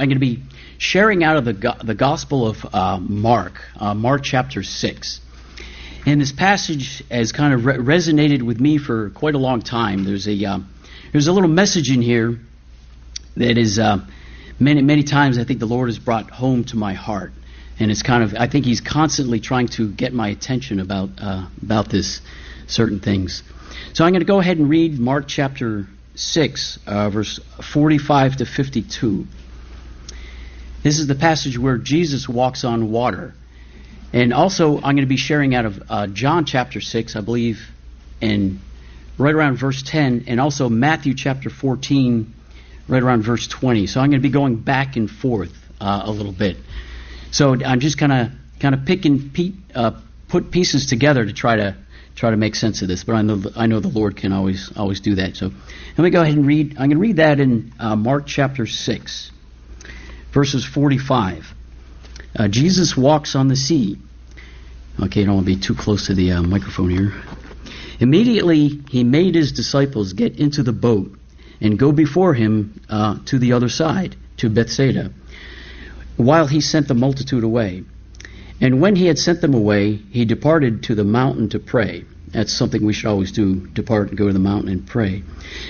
I'm going to be sharing out of the, the Gospel of uh, Mark, uh, Mark chapter 6. And this passage has kind of re- resonated with me for quite a long time. There's a, uh, there's a little message in here that is uh, many, many times I think the Lord has brought home to my heart. And it's kind of, I think He's constantly trying to get my attention about, uh, about this certain things. So I'm going to go ahead and read Mark chapter 6, uh, verse 45 to 52. This is the passage where Jesus walks on water. And also, I'm going to be sharing out of uh, John chapter 6, I believe, and right around verse 10, and also Matthew chapter 14, right around verse 20. So I'm going to be going back and forth uh, a little bit. So I'm just kind of kind of picking pe- uh, put pieces together to try to try to make sense of this. But I know I know the Lord can always always do that. So let me go ahead and read. I'm going to read that in uh, Mark chapter 6 verses 45. Uh, Jesus walks on the sea. Okay, don't want to be too close to the uh, microphone here. Immediately, he made his disciples get into the boat and go before him uh, to the other side, to Bethsaida, while he sent the multitude away. And when he had sent them away, he departed to the mountain to pray. That's something we should always do depart and go to the mountain and pray.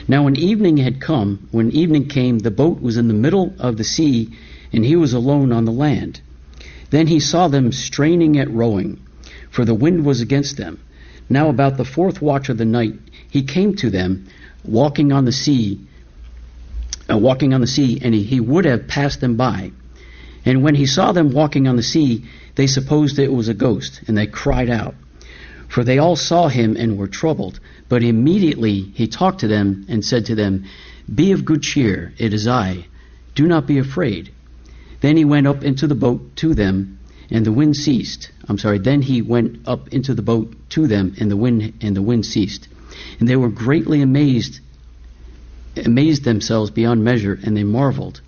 Now, when evening had come, when evening came, the boat was in the middle of the sea, and he was alone on the land. Then he saw them straining at rowing, for the wind was against them. Now, about the fourth watch of the night, he came to them, walking on the sea, uh, walking on the sea, and he, he would have passed them by. And when he saw them walking on the sea, they supposed it was a ghost, and they cried out. For they all saw him and were troubled. But immediately he talked to them and said to them, Be of good cheer, it is I. Do not be afraid. Then he went up into the boat to them, and the wind ceased. I'm sorry. Then he went up into the boat to them, and the wind and the wind ceased. And they were greatly amazed, amazed themselves beyond measure, and they marveled,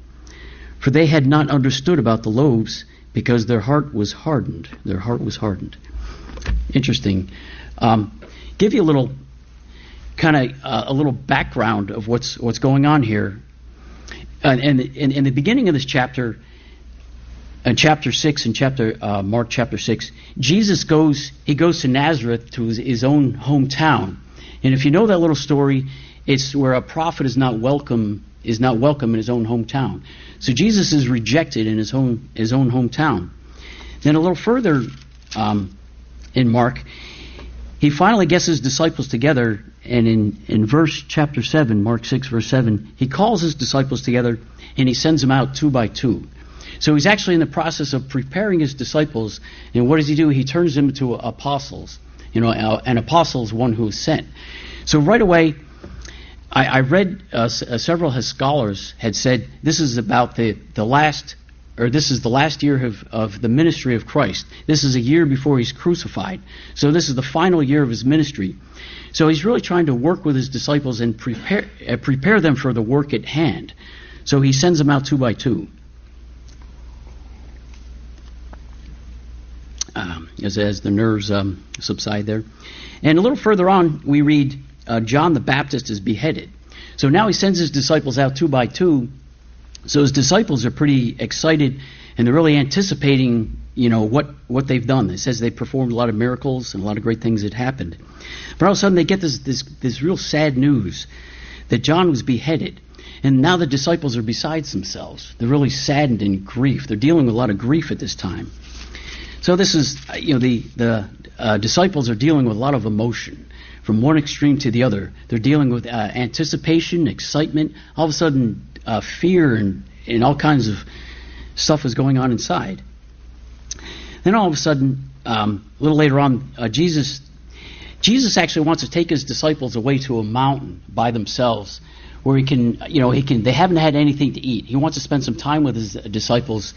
for they had not understood about the loaves, because their heart was hardened. Their heart was hardened. Interesting. Um, give you a little kind of uh, a little background of what's what's going on here. And in, in the beginning of this chapter, in chapter 6 and chapter uh, mark chapter 6 jesus goes he goes to nazareth to his, his, own hometown. And if you know that little story it's where a prophet is not welcome is not welcome in his own hometown. So jesus is rejected in his own his own hometown. Then a little further um, in mark he finally gets his disciples together and in, in verse chapter 7 mark 6 verse 7 he calls his disciples together and he sends them out two by two so he's actually in the process of preparing his disciples. And what does he do? He turns them into apostles. You know, an apostle is one who is sent. So right away, I, I read uh, uh, several scholars had said this is about the, the last, or this is the last year of, of the ministry of Christ. This is a year before he's crucified. So this is the final year of his ministry. So he's really trying to work with his disciples and prepare, uh, prepare them for the work at hand. So he sends them out two by two. Um, as, as the nerves um, subside there. And a little further on, we read uh, John the Baptist is beheaded. So now he sends his disciples out two by two. So his disciples are pretty excited and they're really anticipating, you know, what, what they've done. It says they performed a lot of miracles and a lot of great things had happened. But all of a sudden they get this, this, this real sad news that John was beheaded. And now the disciples are besides themselves. They're really saddened in grief. They're dealing with a lot of grief at this time. So this is, you know, the, the uh, disciples are dealing with a lot of emotion from one extreme to the other. They're dealing with uh, anticipation, excitement, all of a sudden uh, fear and, and all kinds of stuff is going on inside. Then all of a sudden, um, a little later on, uh, Jesus Jesus actually wants to take his disciples away to a mountain by themselves where he can, you know, he can. They haven't had anything to eat. He wants to spend some time with his disciples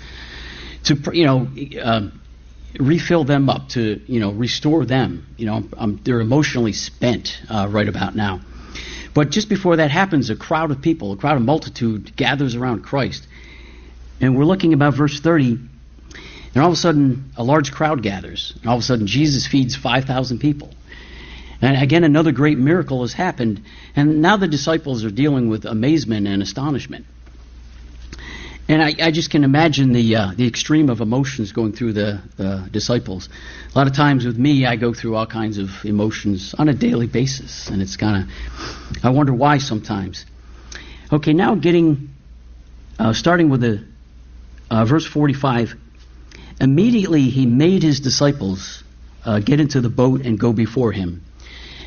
to, you know, uh, refill them up, to you know restore them. You know, um, they're emotionally spent uh, right about now. But just before that happens, a crowd of people, a crowd of multitude gathers around Christ, and we're looking about verse thirty. And all of a sudden, a large crowd gathers. And all of a sudden, Jesus feeds 5,000 people. And again, another great miracle has happened. And now the disciples are dealing with amazement and astonishment. And I, I just can imagine the uh, the extreme of emotions going through the, the disciples. A lot of times with me, I go through all kinds of emotions on a daily basis, and it's kind of I wonder why sometimes. Okay, now getting uh, starting with the uh, verse forty five. Immediately he made his disciples uh, get into the boat and go before him,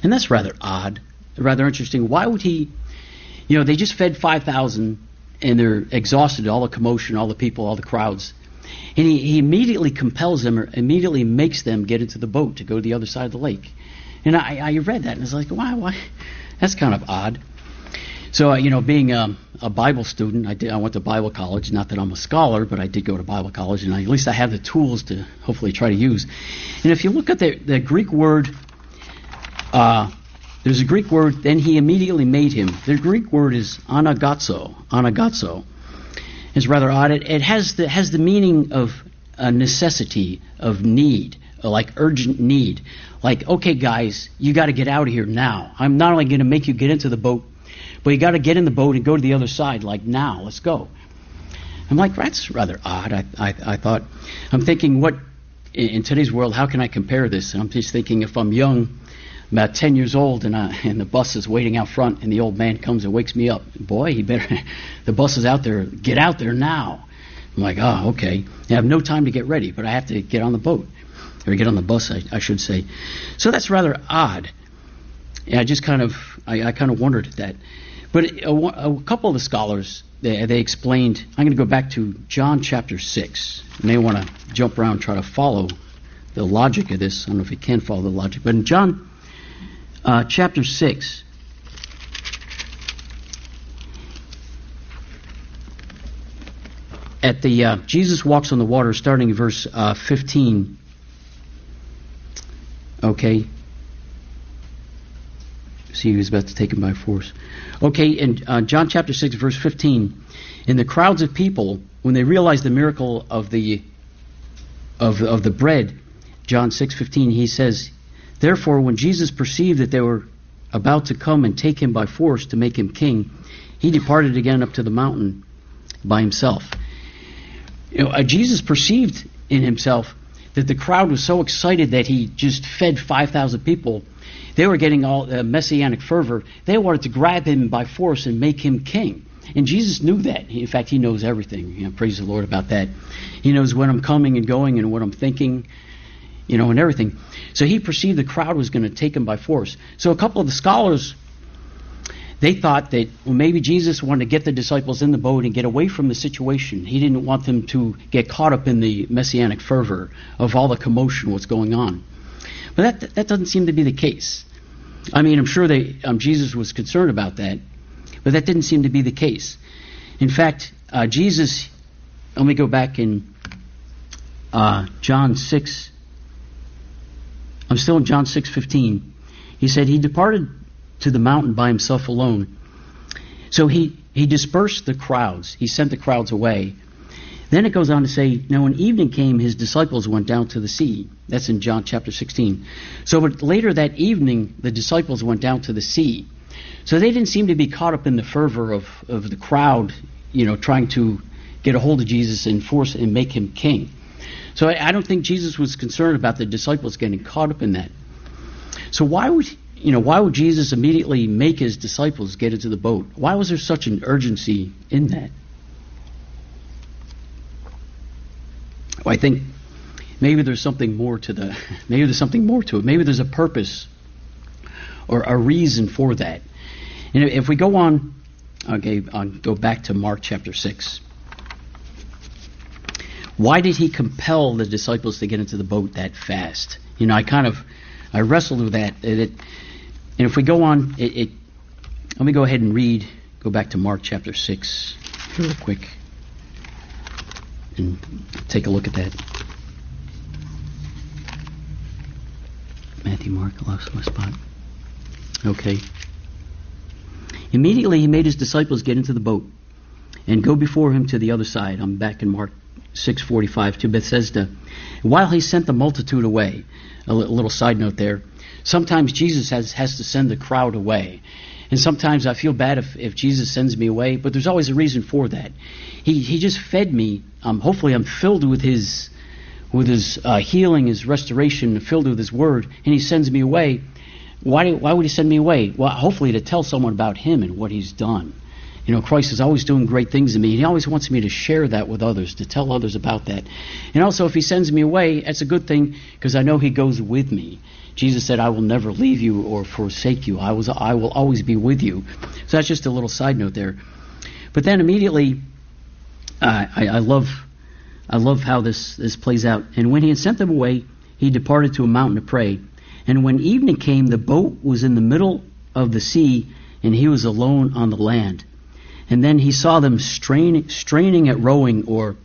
and that's rather odd, rather interesting. Why would he? You know, they just fed five thousand and they're exhausted, all the commotion, all the people, all the crowds. And he, he immediately compels them, or immediately makes them get into the boat to go to the other side of the lake. And I, I read that and I was like, why, why? That's kind of odd. So, uh, you know, being a, a Bible student, I, did, I went to Bible college. Not that I'm a scholar, but I did go to Bible college, and I, at least I have the tools to hopefully try to use. And if you look at the, the Greek word uh, there's a Greek word, then he immediately made him. The Greek word is anagazo. Anagazo. It's rather odd. It, it has, the, has the meaning of a necessity, of need, uh, like urgent need. Like, okay, guys, you got to get out of here now. I'm not only going to make you get into the boat, but you got to get in the boat and go to the other side, like now. Let's go. I'm like, that's rather odd. I, I, I thought, I'm thinking, what in, in today's world, how can I compare this? And I'm just thinking, if I'm young about 10 years old, and, uh, and the bus is waiting out front, and the old man comes and wakes me up. Boy, he better, the bus is out there, get out there now. I'm like, oh, okay. I have no time to get ready, but I have to get on the boat, or get on the bus, I, I should say. So that's rather odd. Yeah, I just kind of, I, I kind of wondered at that. But a, a, couple of the scholars, they, they explained, I'm going to go back to John chapter 6. You may want to jump around and try to follow the logic of this. I don't know if you can follow the logic. But in John uh, chapter 6. At the uh, Jesus walks on the water, starting in verse uh, 15. Okay. See, he was about to take him by force. Okay, in uh, John chapter 6, verse 15. In the crowds of people, when they realized the miracle of the of, of the bread, John 6:15, he says, Therefore, when Jesus perceived that they were about to come and take him by force to make him king, he departed again up to the mountain by himself. You know, uh, Jesus perceived in himself that the crowd was so excited that he just fed 5,000 people. They were getting all uh, messianic fervor. They wanted to grab him by force and make him king. And Jesus knew that. In fact, he knows everything. You know, praise the Lord about that. He knows when I'm coming and going and what I'm thinking you know, and everything. So he perceived the crowd was going to take him by force. So a couple of the scholars, they thought that well, maybe Jesus wanted to get the disciples in the boat and get away from the situation. He didn't want them to get caught up in the messianic fervor of all the commotion, what's going on. But that that doesn't seem to be the case. I mean, I'm sure they, um, Jesus was concerned about that, but that didn't seem to be the case. In fact, uh, Jesus, let me go back in uh, John 6, I'm still in John 6:15. He said he departed to the mountain by himself alone. So he he dispersed the crowds. He sent the crowds away. Then it goes on to say, now when evening came, his disciples went down to the sea. That's in John chapter 16. So but later that evening, the disciples went down to the sea. So they didn't seem to be caught up in the fervor of, of the crowd, you know, trying to get a hold of Jesus and force and make him king. So I, I don't think Jesus was concerned about the disciples getting caught up in that. So why would you know why would Jesus immediately make his disciples get into the boat? Why was there such an urgency in that? Well, I think maybe there's something more to the maybe there's something more to it. Maybe there's a purpose or a reason for that. And if we go on, okay, I'll go back to Mark chapter six. Why did he compel the disciples to get into the boat that fast? You know, I kind of I wrestled with that. It, and if we go on, it, it, let me go ahead and read. Go back to Mark chapter six, real quick, and take a look at that. Matthew, Mark, I lost my spot. Okay. Immediately he made his disciples get into the boat and go before him to the other side. I'm back in Mark 6:45 to Bethsaida. While he sent the multitude away, a little side note there. Sometimes Jesus has has to send the crowd away, And sometimes I feel bad if, if Jesus sends me away, but there's always a reason for that. He, he just fed me. Um, hopefully, I'm filled with His, with His uh, healing, His restoration, filled with His Word, and He sends me away. Why, why would He send me away? Well, hopefully to tell someone about Him and what He's done. You know, Christ is always doing great things in me. He always wants me to share that with others, to tell others about that. And also, if He sends me away, that's a good thing because I know He goes with me. Jesus said, I will never leave you or forsake you. I, was, I will always be with you. So that's just a little side note there. But then immediately, uh, I, I, love, I love how this, this plays out. And when he had sent them away, he departed to a mountain to pray. And when evening came, the boat was in the middle of the sea, and he was alone on the land. And then he saw them straining, straining at rowing, or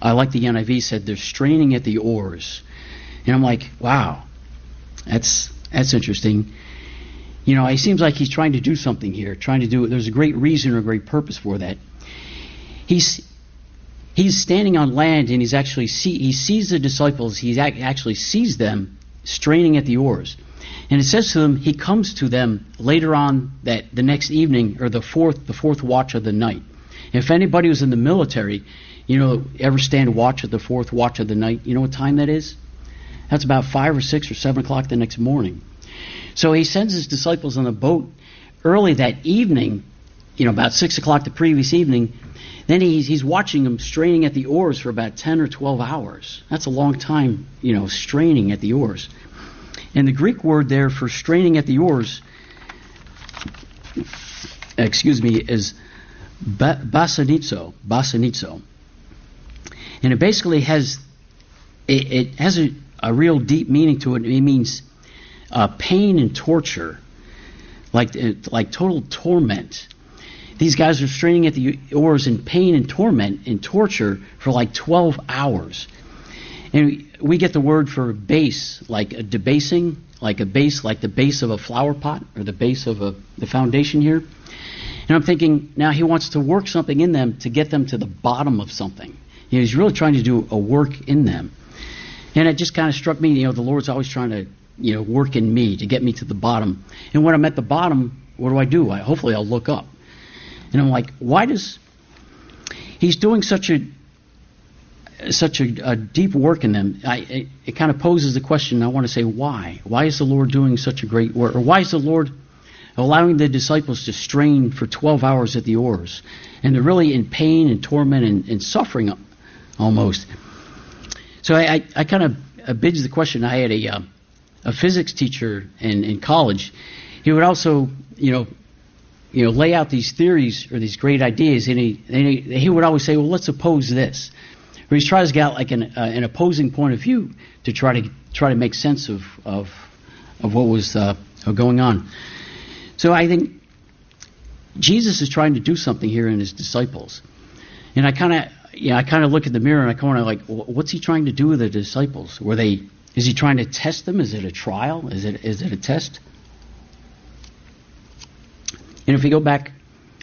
I like the NIV said, they're straining at the oars. And I'm like, wow, that's that's interesting. You know, it seems like he's trying to do something here, trying to do it. There's a great reason or a great purpose for that. He's he's standing on land and he's actually see, he sees the disciples. He actually sees them straining at the oars, and it says to them, he comes to them later on that the next evening or the fourth the fourth watch of the night. If anybody was in the military, you know, ever stand watch at the fourth watch of the night, you know what time that is? That's about 5 or 6 or 7 o'clock the next morning. So he sends his disciples on a boat early that evening, you know, about 6 o'clock the previous evening. Then he's, he's watching them straining at the oars for about 10 or 12 hours. That's a long time, you know, straining at the oars. And the Greek word there for straining at the oars, excuse me, is basanizo, basanizo. And it basically has, it, it has a, a real deep meaning to it. It means uh, pain and torture, like uh, like total torment. These guys are straining at the oars in pain and torment and torture for like 12 hours. And we get the word for base, like a debasing, like a base, like the base of a flower pot or the base of a, the foundation here. And I'm thinking, now he wants to work something in them to get them to the bottom of something. You know, he's really trying to do a work in them. And it just kind of struck me, you know, the Lord's always trying to, you know, work in me to get me to the bottom. And when I'm at the bottom, what do I do? I, hopefully I'll look up. And I'm like, why does he's doing such a such a, a deep work in them? I, it, it kind of poses the question. I want to say, why? Why is the Lord doing such a great work? Or why is the Lord allowing the disciples to strain for 12 hours at the oars? And they're really in pain and torment and, and suffering almost. So I, I, I kind of abridged the question. I had a, uh, a physics teacher in, in college. He would also, you know, you know, lay out these theories or these great ideas, and he, and he, he would always say, "Well, let's oppose this." Or he tries to get like an, uh, an opposing point of view to try to try to make sense of of, of what was uh, going on. So I think Jesus is trying to do something here in his disciples, and I kind of yeah, I kind of look in the mirror and I kind of like, what's he trying to do with the disciples? Were they? Is he trying to test them? Is it a trial? Is it is it a test? And if you go back,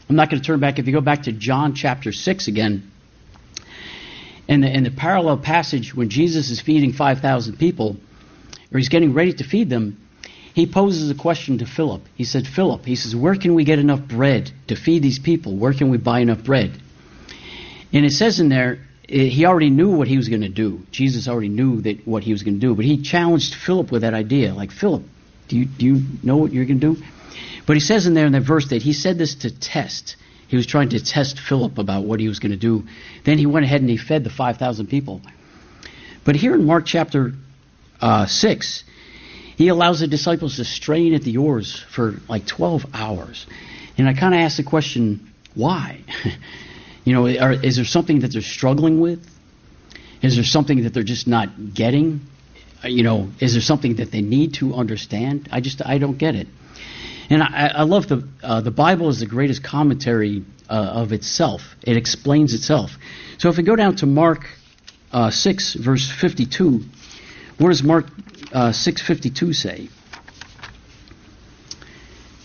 I'm not going to turn back. If you go back to John chapter six again, in the in the parallel passage when Jesus is feeding five thousand people, or he's getting ready to feed them, he poses a question to Philip. He said, Philip, he says, where can we get enough bread to feed these people? Where can we buy enough bread? And it says in there, eh, he already knew what he was going to do. Jesus already knew that what he was going to do, but he challenged Philip with that idea. Like, Philip, do you, do you know what you're going to do? But he says in there in that verse that he said this to test. He was trying to test Philip about what he was going to do. Then he went ahead and he fed the 5,000 people. But here in Mark chapter uh, 6, he allows the disciples to strain at the oars for like 12 hours. And I kind of asked the question, why? You know, are, is there something that they're struggling with? Is there something that they're just not getting? You know, is there something that they need to understand? I just I don't get it. And I, I love the uh, the Bible is the greatest commentary uh, of itself. It explains itself. So if we go down to Mark uh, six verse fifty two, what does Mark uh, six fifty two say?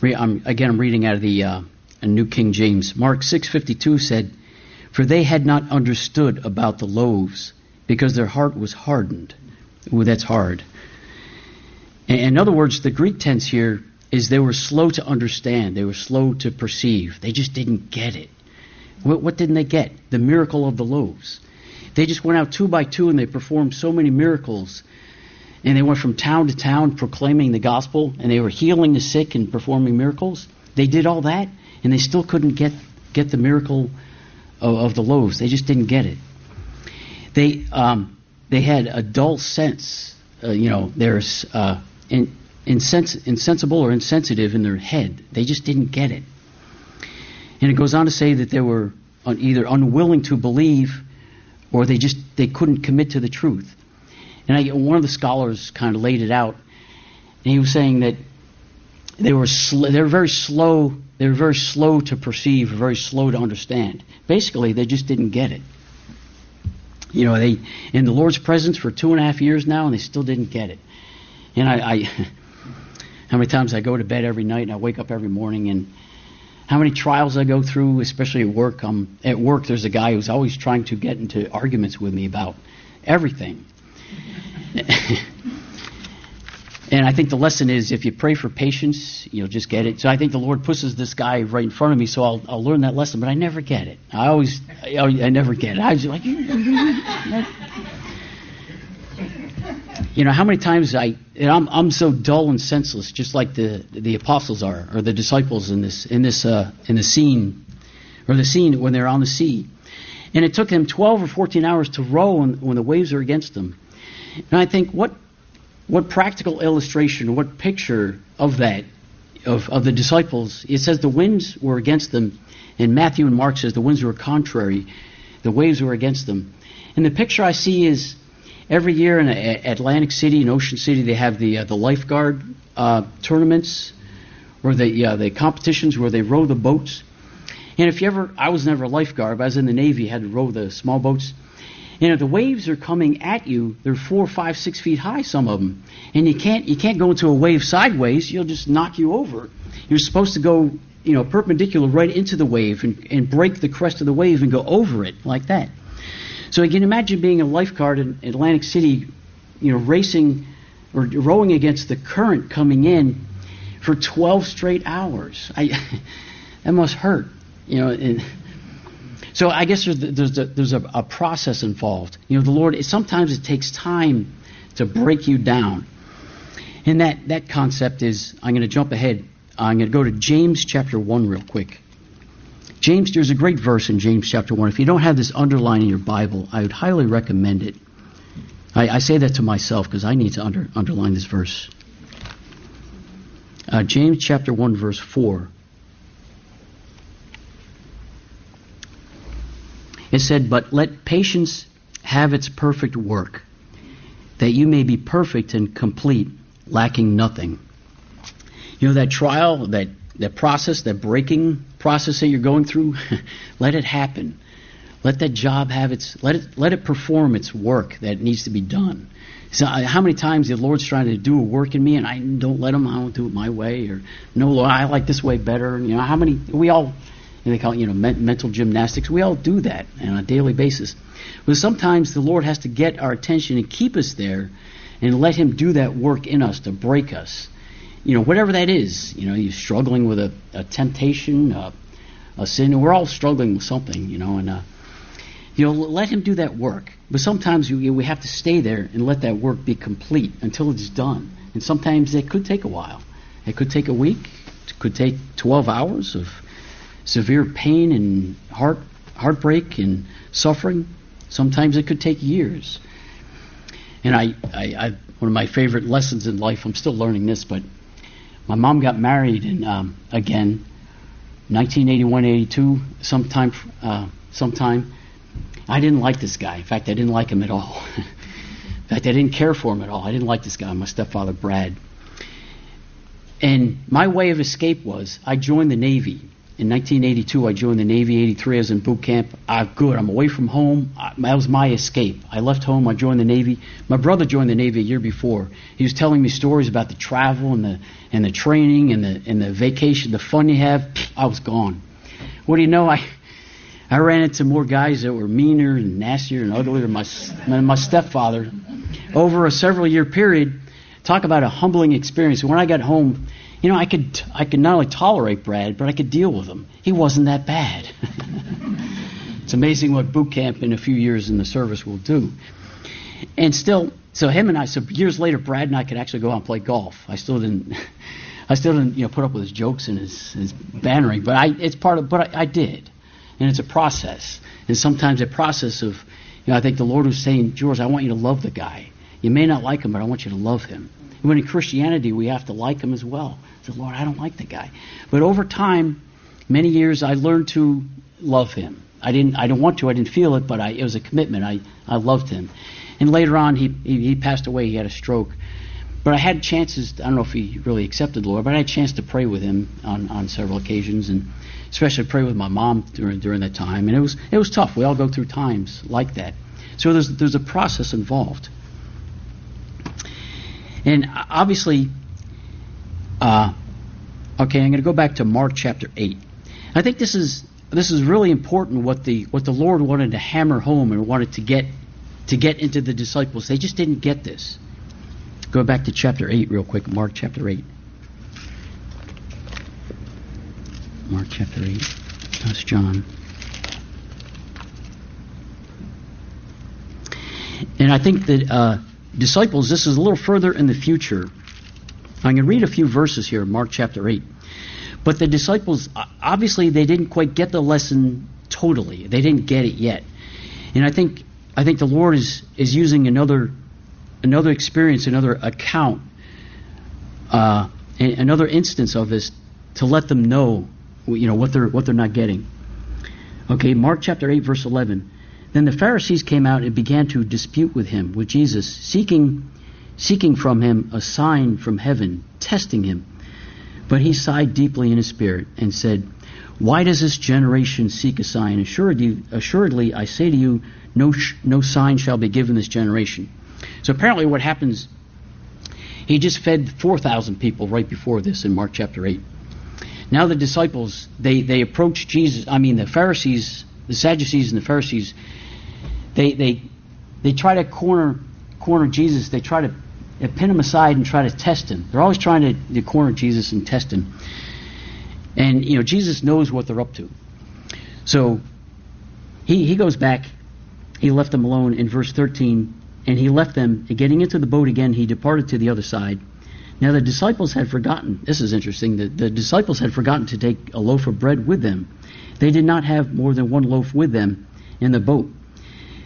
I'm, again, I'm reading out of the uh, New King James. Mark six fifty two said. For they had not understood about the loaves, because their heart was hardened. Ooh, that's hard. In other words, the Greek tense here is they were slow to understand. They were slow to perceive. They just didn't get it. What, what didn't they get? The miracle of the loaves. They just went out two by two and they performed so many miracles. And they went from town to town proclaiming the gospel and they were healing the sick and performing miracles. They did all that and they still couldn't get, get the miracle of, of the loaves. They just didn't get it. They, um, they had a dull sense. Uh, you know, there's uh, in, insens- insensible or insensitive in their head. They just didn't get it. And it goes on to say that they were either unwilling to believe or they just they couldn't commit to the truth. And I, one of the scholars kind of laid it out, and he was saying that they were sl- they were very slow. They were very slow to perceive, very slow to understand. Basically, they just didn't get it. You know, they in the Lord's presence for two and a half years now, and they still didn't get it. And I, I how many times I go to bed every night and I wake up every morning and how many trials I go through, especially at work. Um, at work, there's a guy who's always trying to get into arguments with me about everything. and I think the lesson is if you pray for patience, you'll just get it. So I think the Lord pushes this guy right in front of me, so I'll, I'll learn that lesson, but I never get it. I always, I, I never get it. I was like, you know, how many times I, I'm, I'm so dull and senseless, just like the, the apostles are, or the disciples in this, in this, uh, in the scene, or the scene when they're on the sea. And it took them 12 or 14 hours to row when, when the waves are against them. And I think, what, what practical illustration, what picture of that, of, of the disciples? It says the winds were against them, and Matthew and Mark says the winds were contrary, the waves were against them. And the picture I see is every year in Atlantic City and Ocean City, they have the uh, the lifeguard uh, tournaments, or the uh, the competitions where they row the boats. And if you ever, I was never a lifeguard, but I was in the Navy, had to row the small boats. And if the waves are coming at you, they're four, five, six feet high, some of them, and you can't you can't go into a wave sideways; you'll just knock you over. You're supposed to go, you know, perpendicular right into the wave and, and break the crest of the wave and go over it like that. So you can imagine being a lifeguard in Atlantic City, you know, racing or rowing against the current coming in for 12 straight hours. I, that must hurt, you know. And so I guess there's, there's, a, there's a, a process involved. You know, the Lord, sometimes it takes time to break you down. And that, that concept is, I'm going to jump ahead. I'm going to go to James chapter 1 real quick. James, there's a great verse in James chapter 1. If you don't have this underlined in your Bible, I would highly recommend it. I, I say that to myself because I need to under, underline this verse. Uh, James chapter 1, verse 4. It said, But let patience have its perfect work, that you may be perfect and complete, lacking nothing. You know, that trial, that that process, that breaking process that you're going through, let it happen. Let that job have its let it let it perform its work that needs to be done. So uh, how many times the Lord's trying to do a work in me and I don't let him, I don't do it my way, or no, Lord, I like this way better. And, You know, how many we all they call it, you know mental gymnastics. We all do that on a daily basis. But sometimes the Lord has to get our attention and keep us there, and let Him do that work in us to break us you know, whatever that is, you know, you're struggling with a, a temptation, a, a sin. We're all struggling with something, you know, and uh, you know, let Him do that work. But sometimes we, we have to stay there and let that work be complete until it's done. And sometimes it could take a while. It could take a week. It could take 12 hours of severe pain and heart heartbreak and suffering. Sometimes it could take years. And I, I, I, one of my favorite lessons in life. I'm still learning this, but my mom got married in um, again, 1981, 82, sometime, uh, sometime. I didn't like this guy. In fact, I didn't like him at all. in fact, I didn't care for him at all. I didn't like this guy, my stepfather, Brad. And my way of escape was I joined the Navy in 1982, I joined the Navy. 83, I was in boot camp. Uh, good. I'm away from home. I, that was my escape. I left home. I joined the Navy. My brother joined the Navy a year before. He was telling me stories about the travel and the and the training and the and the vacation, the fun you have. I was gone. What do you know? I I ran into more guys that were meaner and nastier and uglier than my than my stepfather over a several year period. Talk about a humbling experience. When I got home you know, I could I could not only tolerate Brad, but I could deal with him. He wasn't that bad. it's amazing what boot camp in a few years in the service will do. And still, so him and I, so years later, Brad and I could actually go out and play golf. I still didn't, I still didn't, you know, put up with his jokes and his, his bantering, but I, it's part of, but I, I did, and it's a process. And sometimes a process of, you know, I think the Lord was saying, George, I want you to love the guy. You may not like him, but I want you to love him. When in Christianity, we have to like him as well. I said, Lord, I don't like the guy. But over time, many years, I learned to love him. I didn't, I don't want to, I didn't feel it, but I, it was a commitment. I, I loved him. And later on, he, he, he passed away. He had a stroke. But I had chances, I don't know if he really accepted the Lord, but I had a chance to pray with him on, on several occasions, and especially pray with my mom during, during that time. And it was, it was tough. We all go through times like that. So there's, there's a process involved. And obviously, uh, okay, I'm going to go back to Mark chapter 8. I think this is this is really important what the what the Lord wanted to hammer home and wanted to get to get into the disciples. They just didn't get this. Go back to chapter 8 real quick, Mark chapter 8. Mark chapter 8. That's John. And I think that uh, disciples, this is a little further in the future. I'm going to read a few verses here, Mark chapter 8. But the disciples, obviously, they didn't quite get the lesson totally. They didn't get it yet. And I think, I think the Lord is, is using another, another experience, another account, uh, another instance of this to let them know, you know, what they're, what they're not getting. Okay, Mark chapter 8, verse 11. Then the Pharisees came out and began to dispute with him, with Jesus, seeking, seeking from him a sign from heaven, testing him. But he sighed deeply in his spirit and said, Why does this generation seek a sign? Assuredly, assuredly I say to you, no, sh- no sign shall be given this generation. So apparently, what happens, he just fed 4,000 people right before this in Mark chapter 8. Now the disciples, they, they approach Jesus, I mean, the Pharisees, the Sadducees and the Pharisees, they, they, they try to corner, corner Jesus. They try to pin him aside and try to test him. They're always trying to, to corner Jesus and test him. And, you know, Jesus knows what they're up to. So he, he goes back. He left them alone in verse 13. And he left them, and getting into the boat again, he departed to the other side. Now the disciples had forgotten, this is interesting, the, the disciples had forgotten to take a loaf of bread with them. They did not have more than one loaf with them in the boat.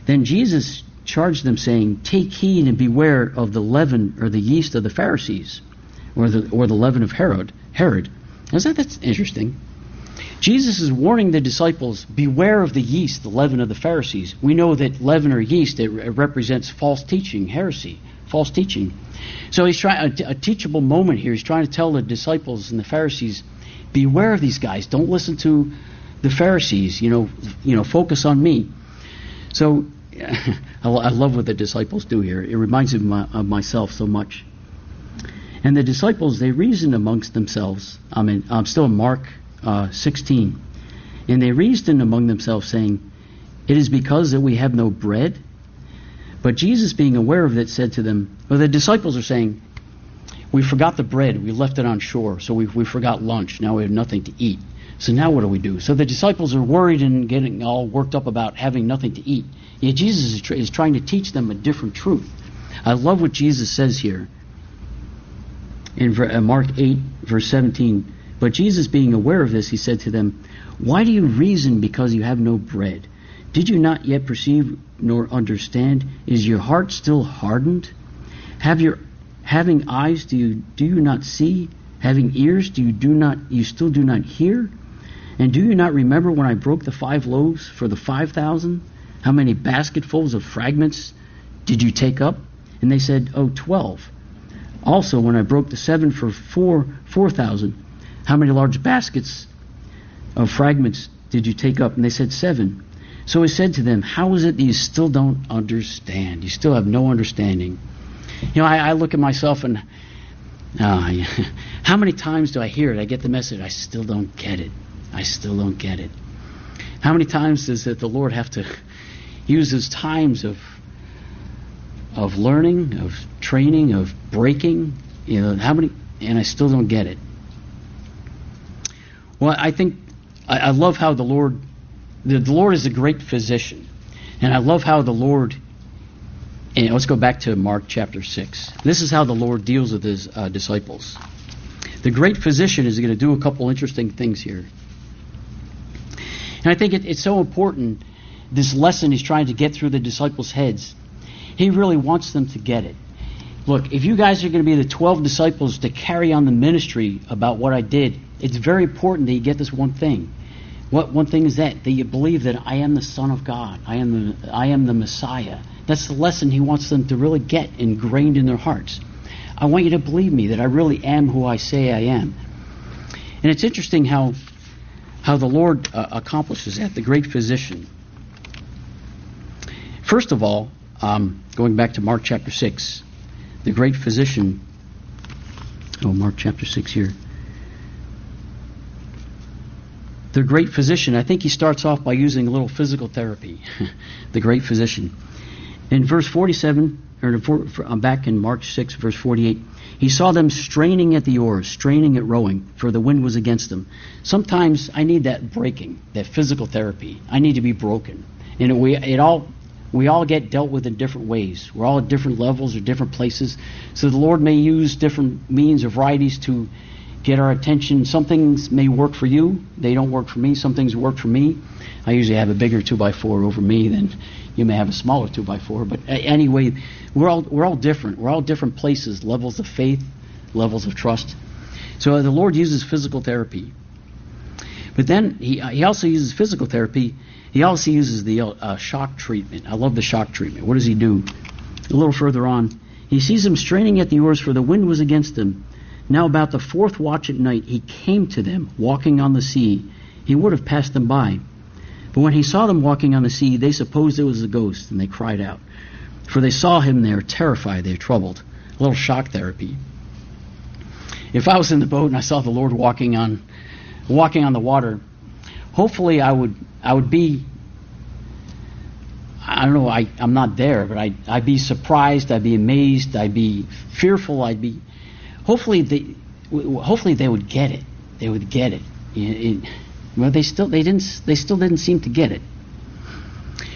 Then Jesus charged them, saying, Take heed and beware of the leaven or the yeast of the Pharisees, or the, or the leaven of Herod. Herod. Is that that's interesting? Jesus is warning the disciples, beware of the yeast, the leaven of the Pharisees. We know that leaven or yeast it, represents false teaching, heresy, false teaching. So he's trying a, a teachable moment here. He's trying to tell the disciples and the Pharisees, beware of these guys. Don't listen to the Pharisees. You know, you know, focus on me. So I love what the disciples do here. It reminds me of, my, of myself so much. And the disciples, they reasoned amongst themselves. I mean, I'm still in Mark uh, 16. And they reasoned among themselves, saying, It is because that we have no bread. But Jesus, being aware of it, said to them, Well, the disciples are saying, We forgot the bread. We left it on shore. So we, we forgot lunch. Now we have nothing to eat. So now what do we do? So the disciples are worried and getting all worked up about having nothing to eat. Yet Jesus is, tr- is trying to teach them a different truth. I love what Jesus says here in uh, Mark 8, verse 17. But Jesus, being aware of this, he said to them, Why do you reason because you have no bread? Did you not yet perceive nor understand? Is your heart still hardened? Have your having eyes do you do you not see? Having ears do you do not you still do not hear? And do you not remember when I broke the five loaves for the five thousand? How many basketfuls of fragments did you take up? And they said, Oh, twelve. Also, when I broke the seven for four four thousand, how many large baskets of fragments did you take up? And they said, Seven. So he said to them, How is it that you still don't understand? You still have no understanding. You know, I, I look at myself and uh, how many times do I hear it? I get the message, I still don't get it. I still don't get it. How many times does it, the Lord have to use his times of of learning, of training, of breaking? You know, how many? And I still don't get it. Well, I think I, I love how the Lord, the, the Lord is a great physician, and I love how the Lord. And let's go back to Mark chapter six. This is how the Lord deals with his uh, disciples. The great physician is going to do a couple interesting things here. And I think it, it's so important, this lesson he's trying to get through the disciples' heads. He really wants them to get it. Look, if you guys are going to be the 12 disciples to carry on the ministry about what I did, it's very important that you get this one thing. What one thing is that that you believe that I am the Son of God. I am the I am the Messiah. That's the lesson he wants them to really get ingrained in their hearts. I want you to believe me that I really am who I say I am. And it's interesting how how the Lord uh, accomplishes that. The great physician. First of all, um, going back to Mark chapter six, the great physician. Oh, Mark chapter six here the great physician, I think he starts off by using a little physical therapy. the great physician. In verse 47, or uh, Uh, back in Mark 6, verse 48, he saw them straining at the oars, straining at rowing, for the wind was against them. Sometimes I need that breaking, that physical therapy. I need to be broken. And we, it all, we all get dealt with in different ways. We're all at different levels or different places. So the Lord may use different means or varieties to get our attention. Some things may work for you, they don't work for me. Some things work for me. I usually have a bigger 2x4 over me than you may have a smaller two by four, But anyway, we're all, we're all different. We're all different places, levels of faith, levels of trust. So the Lord uses physical therapy. But then he, he also uses physical therapy. He also uses the uh, shock treatment. I love the shock treatment. What does he do? A little further on, he sees them straining at the oars, for the wind was against them. Now, about the fourth watch at night, he came to them, walking on the sea. He would have passed them by. But when he saw them walking on the sea, they supposed it was a ghost, and they cried out. For they saw him there, terrified, they were troubled. A little shock therapy. If I was in the boat and I saw the Lord walking on, walking on the water, hopefully I would, I would be I don't know, I, I'm not there, but I, I'd be surprised, I'd be amazed, I'd be fearful, I'd be hopefully they hopefully they would get it. They would get it. it, it well, they still they didn't they still didn't seem to get it.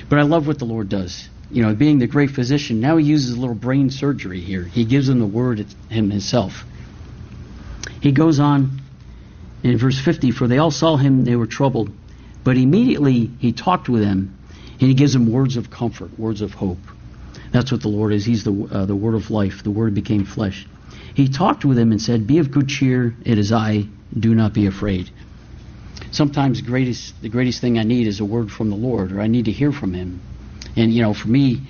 But I love what the Lord does. You know, being the great physician, now he uses a little brain surgery here. He gives them the word him himself. He goes on in verse 50 For they all saw him, they were troubled. But immediately he talked with them, and he gives them words of comfort, words of hope. That's what the Lord is. He's the, uh, the word of life. The word became flesh. He talked with them and said, Be of good cheer, it is I, do not be afraid. Sometimes greatest, the greatest thing I need is a word from the Lord, or I need to hear from him. And, you know, for me,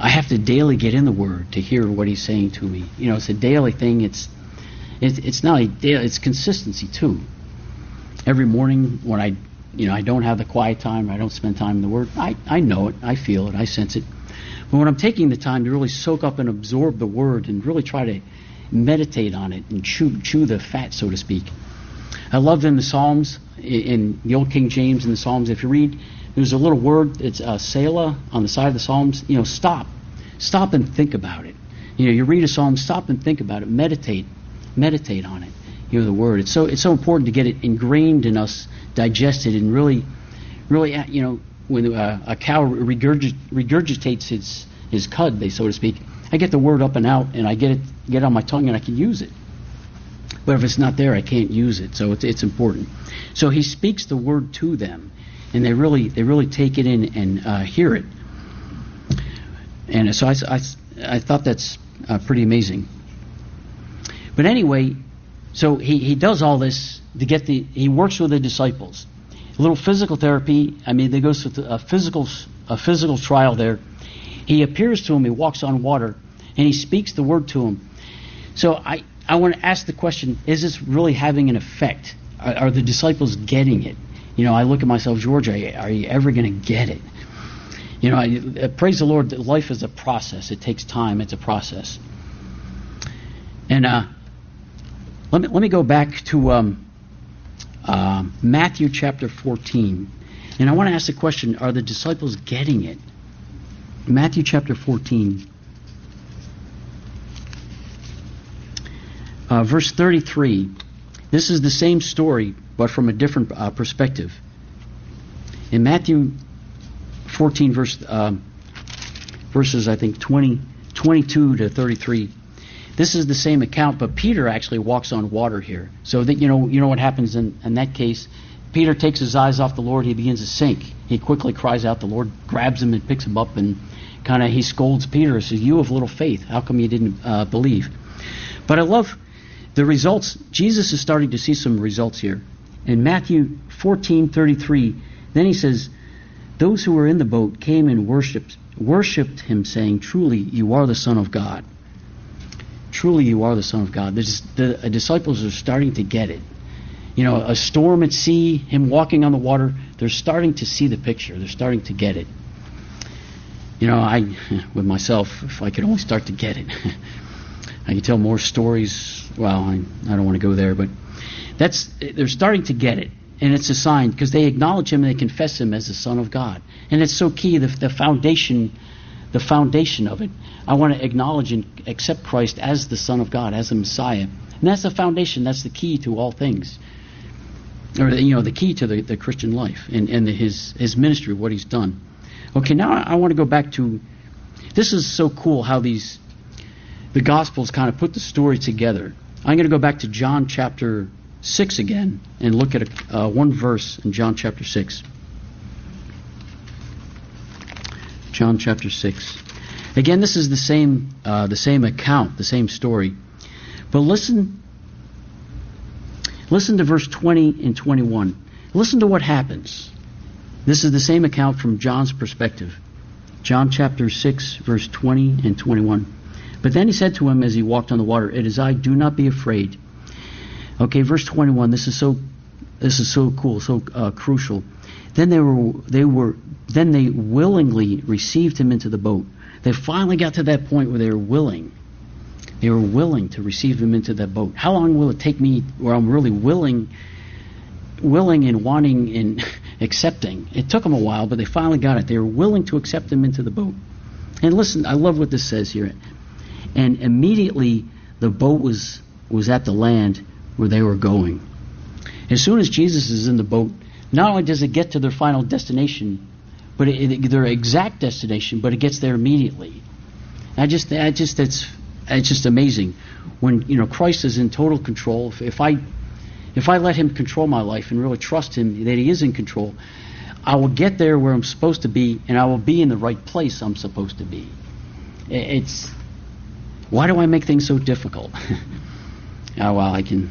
I have to daily get in the Word to hear what He's saying to me. You know, it's a daily thing. It's it's, it's not a daily. It's consistency too. Every morning when I, you know, I don't have the quiet time, I don't spend time in the Word. I I know it. I feel it. I sense it. But when I'm taking the time to really soak up and absorb the Word and really try to meditate on it and chew, chew the fat, so to speak. I love in the Psalms, in the Old King James and the Psalms, if you read, there's a little word, it's uh, Selah on the side of the Psalms. You know, stop. Stop and think about it. You know, you read a Psalm, stop and think about it. Meditate. Meditate on it. You know, the word. It's so, it's so important to get it ingrained in us, digested, and really, really, uh, you know, when uh, a cow regurgit- regurgitates its, his cud, they so to speak, I get the word up and out, and I get it get it on my tongue, and I can use it. But if it's not there, I can't use it. So it's, it's important. So he speaks the word to them, and they really they really take it in and uh, hear it. And so I, I, I thought that's uh, pretty amazing. But anyway, so he, he does all this to get the he works with the disciples. A little physical therapy. I mean, they go through a physical a physical trial there he appears to him, he walks on water, and he speaks the word to him. So I, I want to ask the question is this really having an effect? Are, are the disciples getting it? You know, I look at myself, George, are you, are you ever going to get it? You know, I, uh, praise the Lord, life is a process. It takes time, it's a process. And uh, let, me, let me go back to um, uh, Matthew chapter 14. And I want to ask the question are the disciples getting it? Matthew chapter 14, uh, verse 33. This is the same story, but from a different uh, perspective. In Matthew 14, verse, uh, verses, I think, 20, 22 to 33, this is the same account, but Peter actually walks on water here. So that you know, you know what happens in, in that case. Peter takes his eyes off the Lord. He begins to sink. He quickly cries out. The Lord grabs him and picks him up, and kind of he scolds Peter says, "You have little faith. How come you didn't uh, believe?" But I love the results. Jesus is starting to see some results here. In Matthew 14:33, then he says, "Those who were in the boat came and worshipped worshipped him, saying, Truly, you are the Son of God." Truly, you are the Son of God. The, the uh, disciples are starting to get it. You know, a storm at sea, him walking on the water, they're starting to see the picture. They're starting to get it. You know, I, with myself, if I could only start to get it, I could tell more stories. Well, I, I don't want to go there, but that's they're starting to get it, and it's a sign because they acknowledge him and they confess him as the Son of God, and it's so key. The, the foundation, the foundation of it. I want to acknowledge and accept Christ as the Son of God, as the Messiah, and that's the foundation. That's the key to all things, or you know, the key to the, the Christian life and and the, his his ministry, what he's done. Okay, now I want to go back to. This is so cool how these the Gospels kind of put the story together. I'm going to go back to John chapter 6 again and look at a, uh, one verse in John chapter 6. John chapter 6. Again, this is the same, uh, the same account, the same story. But listen, listen to verse 20 and 21. Listen to what happens. This is the same account from John's perspective. John chapter 6, verse 20 and 21. But then he said to him as he walked on the water, It is I, do not be afraid. Okay, verse 21. This is so this is so cool, so uh, crucial. Then they were they were then they willingly received him into the boat. They finally got to that point where they were willing. They were willing to receive him into that boat. How long will it take me where I'm really willing willing and wanting and accepting? It took them a while, but they finally got it. They were willing to accept him into the boat. And listen, I love what this says here. And immediately the boat was, was at the land where they were going. As soon as Jesus is in the boat, not only does it get to their final destination, but it, it, their exact destination, but it gets there immediately. I just, I just, it's, it's just amazing when you know Christ is in total control. If, if I, if I let Him control my life and really trust Him that He is in control, I will get there where I'm supposed to be, and I will be in the right place I'm supposed to be. It's why do I make things so difficult? oh well, I can.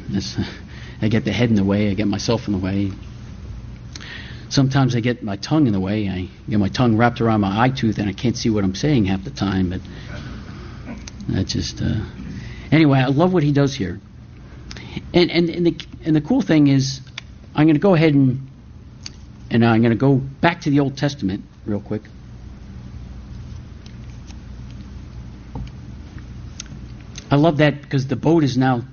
I get the head in the way. I get myself in the way. Sometimes I get my tongue in the way. I get my tongue wrapped around my eye tooth, and I can't see what I'm saying half the time. But that's just. Uh, anyway, I love what he does here. And and and the and the cool thing is, I'm going to go ahead and and I'm going to go back to the Old Testament real quick. I love that because the boat is now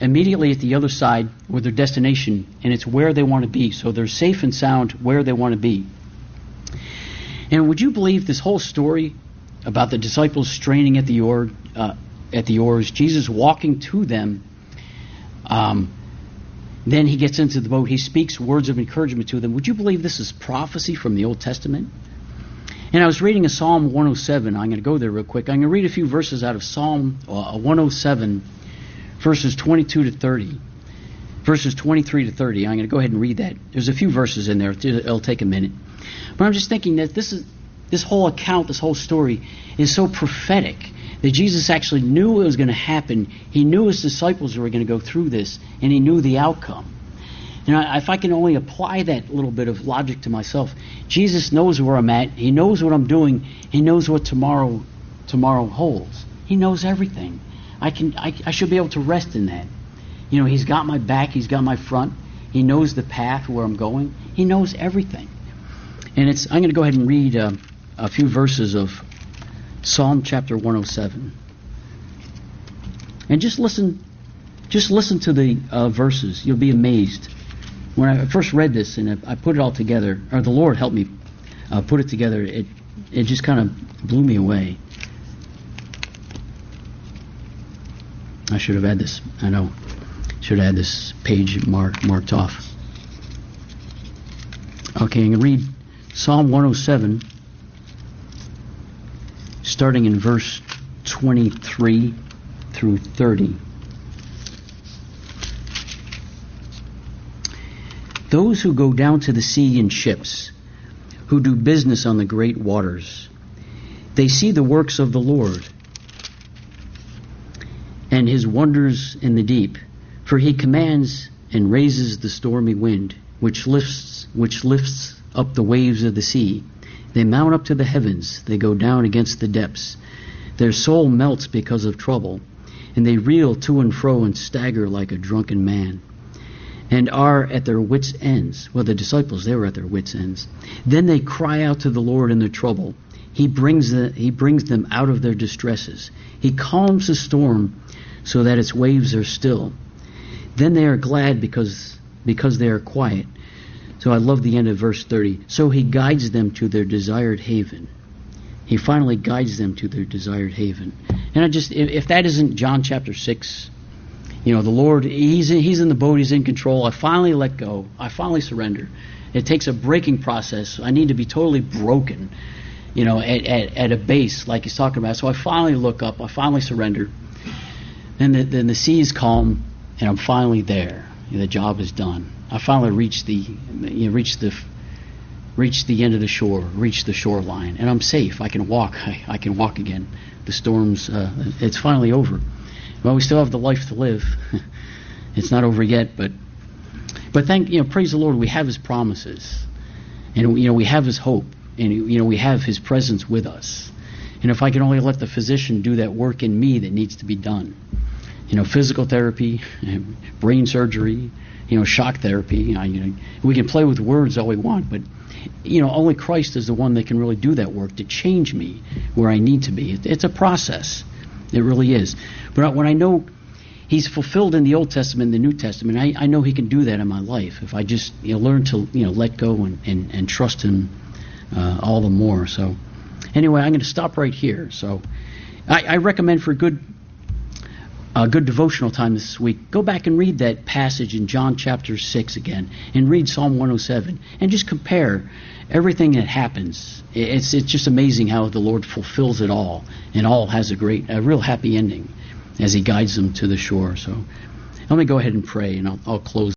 immediately at the other side with their destination, and it's where they want to be. So they're safe and sound where they want to be. And would you believe this whole story about the disciples straining at the oar, uh, at the oars, Jesus walking to them? Um, then he gets into the boat. He speaks words of encouragement to them. Would you believe this is prophecy from the Old Testament? And I was reading a Psalm 107. I'm going to go there real quick. I'm going to read a few verses out of Psalm uh, 107, verses 22 to 30. Verses 23 to 30. I'm going to go ahead and read that. There's a few verses in there. It'll take a minute. But I'm just thinking that this is this whole account, this whole story is so prophetic that Jesus actually knew it was going to happen. He knew his disciples were going to go through this, and he knew the outcome. You know, if I can only apply that little bit of logic to myself, Jesus knows where I'm at. He knows what I'm doing. He knows what tomorrow tomorrow holds. He knows everything. I can I, I should be able to rest in that. You know, he's got my back, he's got my front. He knows the path where I'm going. He knows everything. And it's I'm going to go ahead and read uh, a few verses of Psalm chapter 107. And just listen just listen to the uh, verses. You'll be amazed when I first read this and I put it all together, or the Lord helped me uh, put it together, it it just kind of blew me away. I should have had this. I know. Should have had this page mark, marked off. Okay, I'm going to read Psalm 107, starting in verse 23 through 30. Those who go down to the sea in ships, who do business on the great waters, they see the works of the Lord and his wonders in the deep. For he commands and raises the stormy wind, which lifts which lifts up the waves of the sea. They mount up to the heavens, they go down against the depths. Their soul melts because of trouble, and they reel to and fro and stagger like a drunken man, and are at their wits' ends. Well, the disciples, they were at their wits' ends. Then they cry out to the Lord in their trouble. He brings, the, he brings them out of their distresses. He calms the storm so that its waves are still. Then they are glad because, because they are quiet. So I love the end of verse 30. So he guides them to their desired haven. He finally guides them to their desired haven. And I just, if, that isn't John chapter 6, you know, the Lord, he's in, he's in the boat, he's in control. I finally let go. I finally surrender. It takes a breaking process. I need to be totally broken, you know, at, at, at a base like he's talking about. So I finally look up. I finally surrender. Then the, then the sea is calm, and I'm finally there. The job is done. I finally reached the, you know, reached the, reached the end of the shore, reached the shoreline, and I'm safe. I can walk. I, I can walk again. The storm's, uh, it's finally over. Well, we still have the life to live. it's not over yet, but, but thank you know, praise the Lord. We have His promises, and you know we have His hope, and you know we have His presence with us. And if I can only let the physician do that work in me that needs to be done, you know, physical therapy, brain surgery, you know, shock therapy. You know, you know, we can play with words all we want, but you know, only Christ is the one that can really do that work to change me where I need to be. It's a process. It really is. But when I know He's fulfilled in the Old Testament and the New Testament, I, I know He can do that in my life if I just you know, learn to you know let go and, and, and trust Him uh, all the more. So anyway, I'm going to stop right here. So I, I recommend for good a good devotional time this week, go back and read that passage in John chapter 6 again and read Psalm 107 and just compare everything that happens. It's, it's just amazing how the Lord fulfills it all and all has a great, a real happy ending as He guides them to the shore. So let me go ahead and pray and I'll, I'll close.